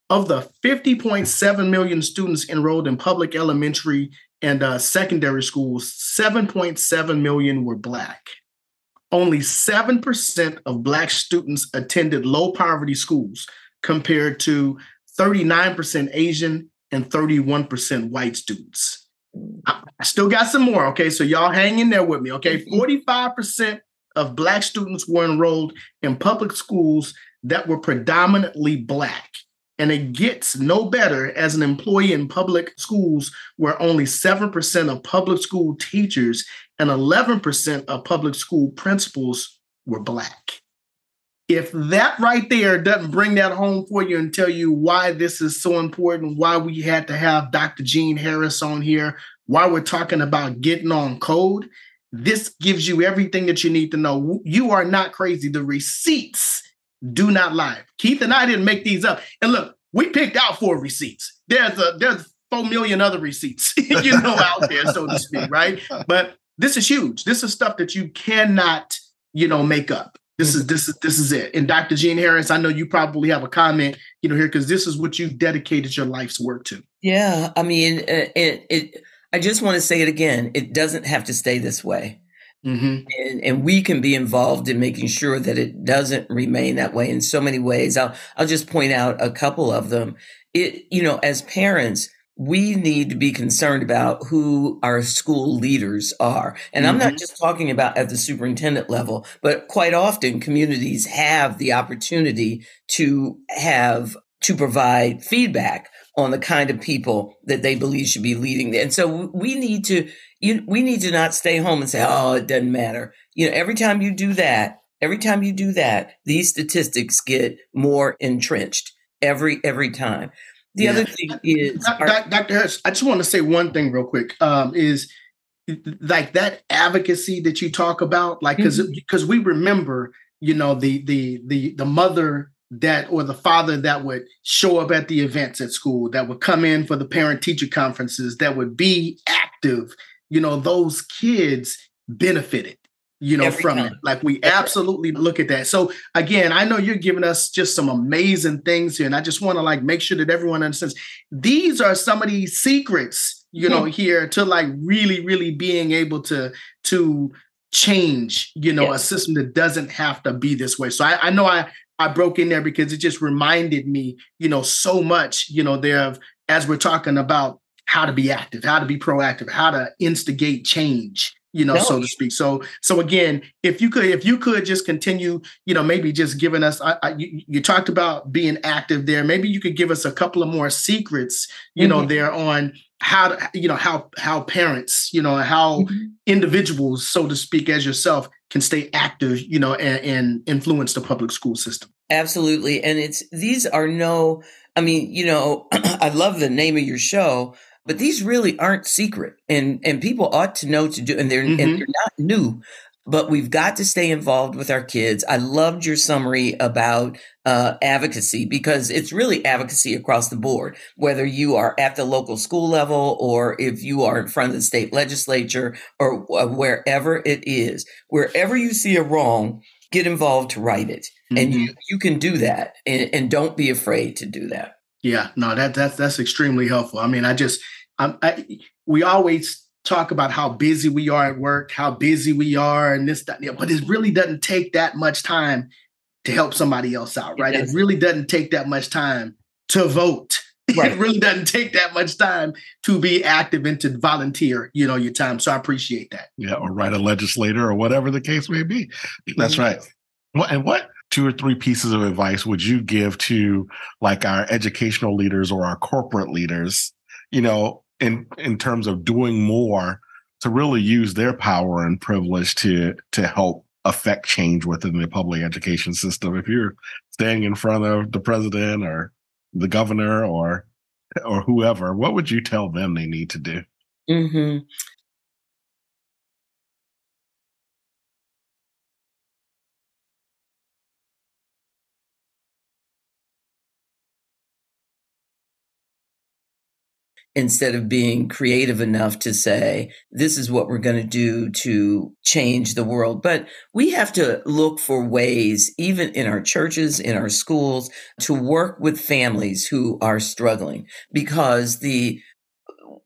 S2: Of the 50.7 million students enrolled in public elementary and uh, secondary schools, 7.7 million were Black. Only 7% of Black students attended low poverty schools, compared to 39% Asian and 31% white students. I still got some more. Okay. So y'all hang in there with me. Okay. 45% mm-hmm. of Black students were enrolled in public schools that were predominantly Black. And it gets no better as an employee in public schools where only 7% of public school teachers and 11% of public school principals were Black if that right there doesn't bring that home for you and tell you why this is so important, why we had to have Dr. Gene Harris on here, why we're talking about getting on code, this gives you everything that you need to know. You are not crazy. The receipts do not lie. Keith and I didn't make these up. And look, we picked out four receipts. There's a there's four million other receipts, you know, out there, so to speak, right? But this is huge. This is stuff that you cannot, you know, make up. This is this is this is it. And Dr. Gene Harris, I know you probably have a comment, you know, here because this is what you've dedicated your life's work to.
S4: Yeah, I mean, uh, it, it. I just want to say it again. It doesn't have to stay this way, mm-hmm. and, and we can be involved in making sure that it doesn't remain that way in so many ways. I'll I'll just point out a couple of them. It you know, as parents, we need to be concerned about who our school leaders are. And mm-hmm. I'm not mm-hmm. just talking about at the superintendent level, but quite often communities have the opportunity to have to provide feedback on the kind of people that they believe should be leading. And so we need to you, we need to not stay home and say, "Oh, it doesn't matter." You know, every time you do that, every time you do that, these statistics get more entrenched every every time. The yeah. other thing is,
S2: Dr. Harris, I just want to say one thing real quick. Um, is like that advocacy that you talk about, like because because mm-hmm. we remember, you know, the the the the mother that or the father that would show up at the events at school, that would come in for the parent teacher conferences, that would be active. You know, those kids benefited you know, Every from time. it. Like we absolutely look at that. So again, I know you're giving us just some amazing things here, and I just want to like make sure that everyone understands these are some of these secrets, you know, here to like really, really being able to to change, you know, yes. a system that doesn't have to be this way. So I, I know I I broke in there because it just reminded me, you know, so much, you know, there of as we're talking about how to be active, how to be proactive, how to instigate change you know, no. so to speak. So, so again, if you could, if you could just continue, you know, maybe just giving us, I, I, you, you, talked about being active there. Maybe you could give us a couple of more secrets, you mm-hmm. know, there on how to, you know, how how parents, you know, how mm-hmm. individuals, so to speak, as yourself, can stay active, you know, and, and influence the public school system.
S4: Absolutely, and it's these are no. I mean, you know, I love the name of your show but these really aren't secret and and people ought to know to do and they're mm-hmm. and they're not new but we've got to stay involved with our kids i loved your summary about uh, advocacy because it's really advocacy across the board whether you are at the local school level or if you are in front of the state legislature or uh, wherever it is wherever you see a wrong get involved to right it mm-hmm. and you you can do that and, and don't be afraid to do that
S2: yeah, no, that that's that's extremely helpful. I mean, I just I'm, I, we always talk about how busy we are at work, how busy we are, and this, that, but it really doesn't take that much time to help somebody else out, right? It, it really doesn't take that much time to vote. Right. It really doesn't take that much time to be active and to volunteer, you know, your time. So I appreciate that.
S3: Yeah, or write a legislator or whatever the case may be. That's mm-hmm. right. Well, and what two or three pieces of advice would you give to like our educational leaders or our corporate leaders, you know, in in terms of doing more to really use their power and privilege to to help affect change within the public education system. If you're standing in front of the president or the governor or or whoever, what would you tell them they need to do?
S4: Mm-hmm. Instead of being creative enough to say, this is what we're going to do to change the world. But we have to look for ways, even in our churches, in our schools, to work with families who are struggling because the,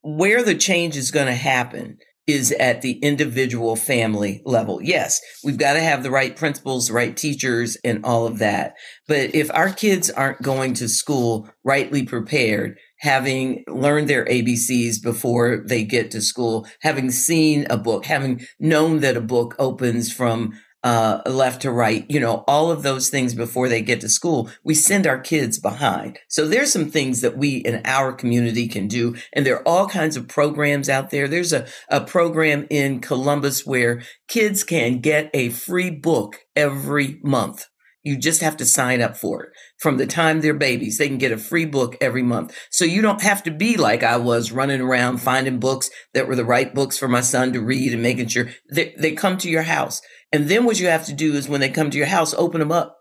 S4: where the change is going to happen is at the individual family level. Yes, we've got to have the right principals, the right teachers, and all of that. But if our kids aren't going to school rightly prepared, having learned their ABCs before they get to school, having seen a book, having known that a book opens from uh, left to right, you know, all of those things before they get to school, we send our kids behind. So there's some things that we in our community can do. And there are all kinds of programs out there. There's a, a program in Columbus where kids can get a free book every month. You just have to sign up for it. From the time they're babies, they can get a free book every month. So you don't have to be like I was running around finding books that were the right books for my son to read and making sure they, they come to your house. And then what you have to do is when they come to your house, open them up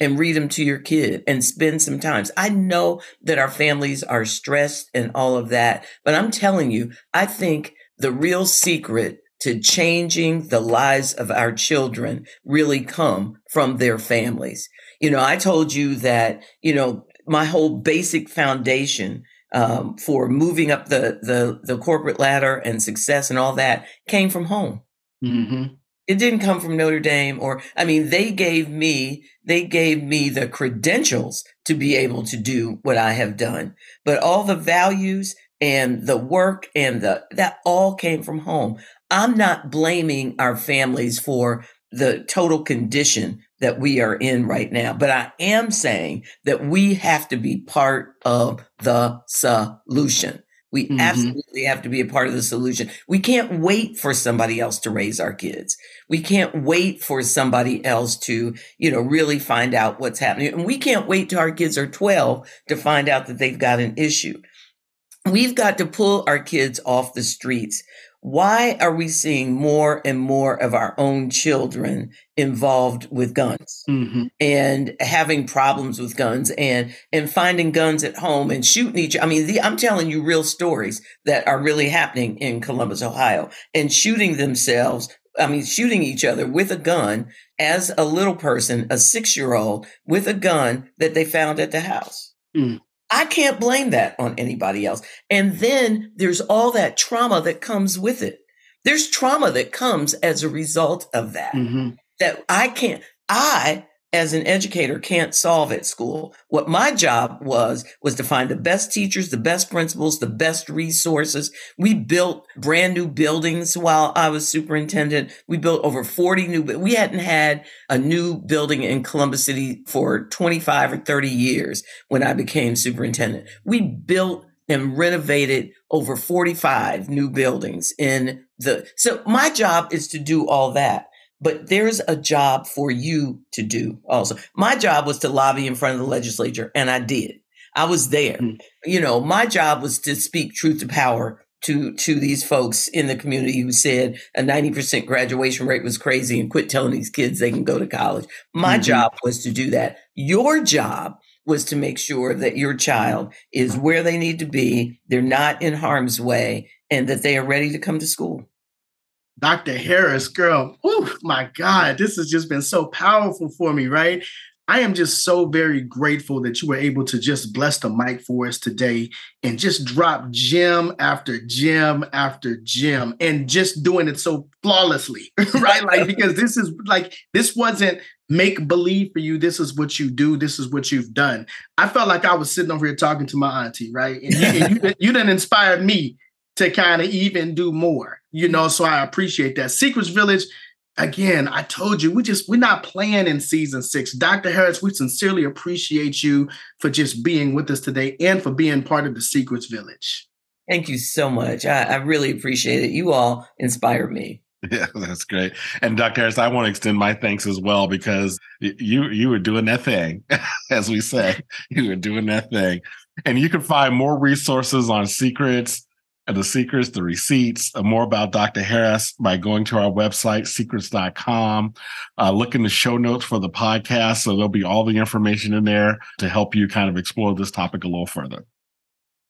S4: and read them to your kid and spend some times. I know that our families are stressed and all of that, but I'm telling you, I think the real secret to changing the lives of our children really come from their families. You know, I told you that, you know, my whole basic foundation um, for moving up the, the, the corporate ladder and success and all that came from home. Mm-hmm. It didn't come from Notre Dame or, I mean, they gave me, they gave me the credentials to be able to do what I have done. But all the values and the work and the, that all came from home. I'm not blaming our families for the total condition that we are in right now, but I am saying that we have to be part of the solution. We mm-hmm. absolutely have to be a part of the solution. We can't wait for somebody else to raise our kids. We can't wait for somebody else to, you know, really find out what's happening. And we can't wait till our kids are 12 to find out that they've got an issue. We've got to pull our kids off the streets why are we seeing more and more of our own children involved with guns mm-hmm. and having problems with guns and and finding guns at home and shooting each other? i mean the, i'm telling you real stories that are really happening in columbus ohio and shooting themselves i mean shooting each other with a gun as a little person a 6 year old with a gun that they found at the house mm. I can't blame that on anybody else. And then there's all that trauma that comes with it. There's trauma that comes as a result of that. Mm-hmm. That I can't, I as an educator can't solve at school. What my job was, was to find the best teachers, the best principals, the best resources. We built brand new buildings while I was superintendent. We built over 40 new, but we hadn't had a new building in Columbus City for 25 or 30 years when I became superintendent. We built and renovated over 45 new buildings in the, so my job is to do all that but there's a job for you to do also. My job was to lobby in front of the legislature, and I did. I was there. Mm-hmm. You know, my job was to speak truth to power to to these folks in the community who said a 90% graduation rate was crazy and quit telling these kids they can go to college. My mm-hmm. job was to do that. Your job was to make sure that your child is where they need to be, they're not in harm's way, and that they are ready to come to school.
S2: Dr. Harris, girl, oh my God, this has just been so powerful for me, right? I am just so very grateful that you were able to just bless the mic for us today and just drop gem after gem after gem and just doing it so flawlessly, right? like, because this is like, this wasn't make believe for you. This is what you do. This is what you've done. I felt like I was sitting over here talking to my auntie, right? And you, and you, you done inspired me to kind of even do more, you know. So I appreciate that. C-CRETS Village, again, I told you, we just we're not playing in season six. Dr. Harris, we sincerely appreciate you for just being with us today and for being part of the C-CRETS Village.
S4: Thank you so much. I, I really appreciate it. You all inspire me.
S3: Yeah, that's great. And Dr. Harris, I want to extend my thanks as well because you you were doing that thing, as we say. You were doing that thing. And you can find more resources on secrets the secrets, the receipts, uh, more about Dr. Harris by going to our website, secrets.com. Uh, look in the show notes for the podcast. So there'll be all the information in there to help you kind of explore this topic a little further.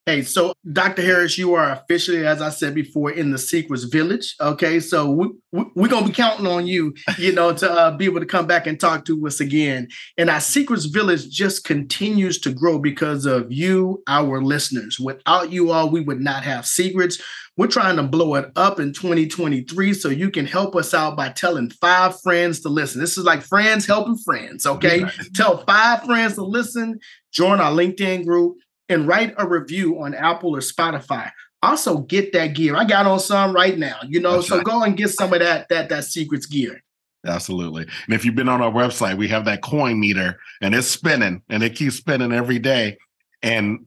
S2: Hey, so Dr. Harris, you are officially, as I said before, in the C-CRETS Village. Okay, so we, we, we're going to be counting on you, you know, to uh, be able to come back and talk to us again. And our C-CRETS Village just continues to grow because of you, our listeners. Without you all, we would not have secrets. We're trying to blow it up in 2023 so you can help us out by telling five friends to listen. This is like friends helping friends, okay? Right. Tell five friends to listen, join our LinkedIn group and write a review on Apple or Spotify. Also get that gear. I got on some right now, you know, That's so right. go and get some of that that that secrets gear.
S3: Absolutely. And if you've been on our website, we have that coin meter and it's spinning and it keeps spinning every day. And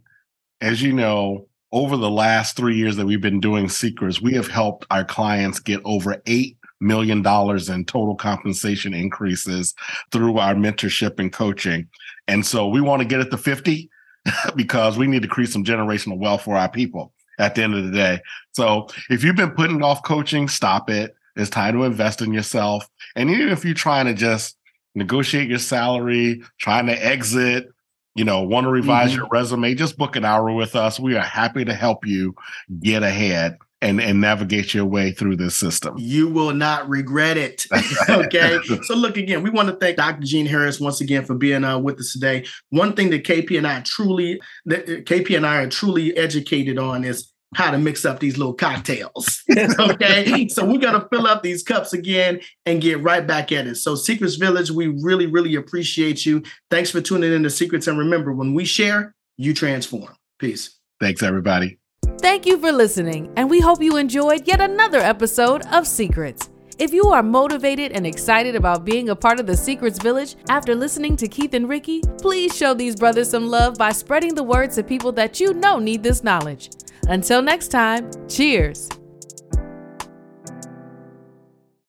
S3: as you know, over the last three years that we've been doing secrets, we have helped our clients get over eight million dollars in total compensation increases through our mentorship and coaching. And so we want to get it to 50 because we need to create some generational wealth for our people at the end of the day. So if you've been putting off coaching, stop it. It's time to invest in yourself. And even if you're trying to just negotiate your salary, trying to exit, you know, want to revise mm-hmm. your resume, just book an hour with us. We are happy to help you get ahead and, and navigate your way through this system.
S2: You will not regret it. okay. so look again, we want to thank Dr. Gene Harris once again for being uh, with us today. One thing that KP and I truly that KP and I are truly educated on is how to mix up these little cocktails. okay. so we're going to fill up these cups again and get right back at it. So, C-CRETS Village, we really, really appreciate you. Thanks for tuning in to C-CRETS. And remember, when we share, you transform. Peace.
S3: Thanks, everybody.
S1: Thank you for listening, and we hope you enjoyed yet another episode of C-CRETS. If you are motivated and excited about being a part of the C-CRETS Village after listening to Keith and Ricky, please show these brothers some love by spreading the word to people that you know need this knowledge. Until next time, cheers.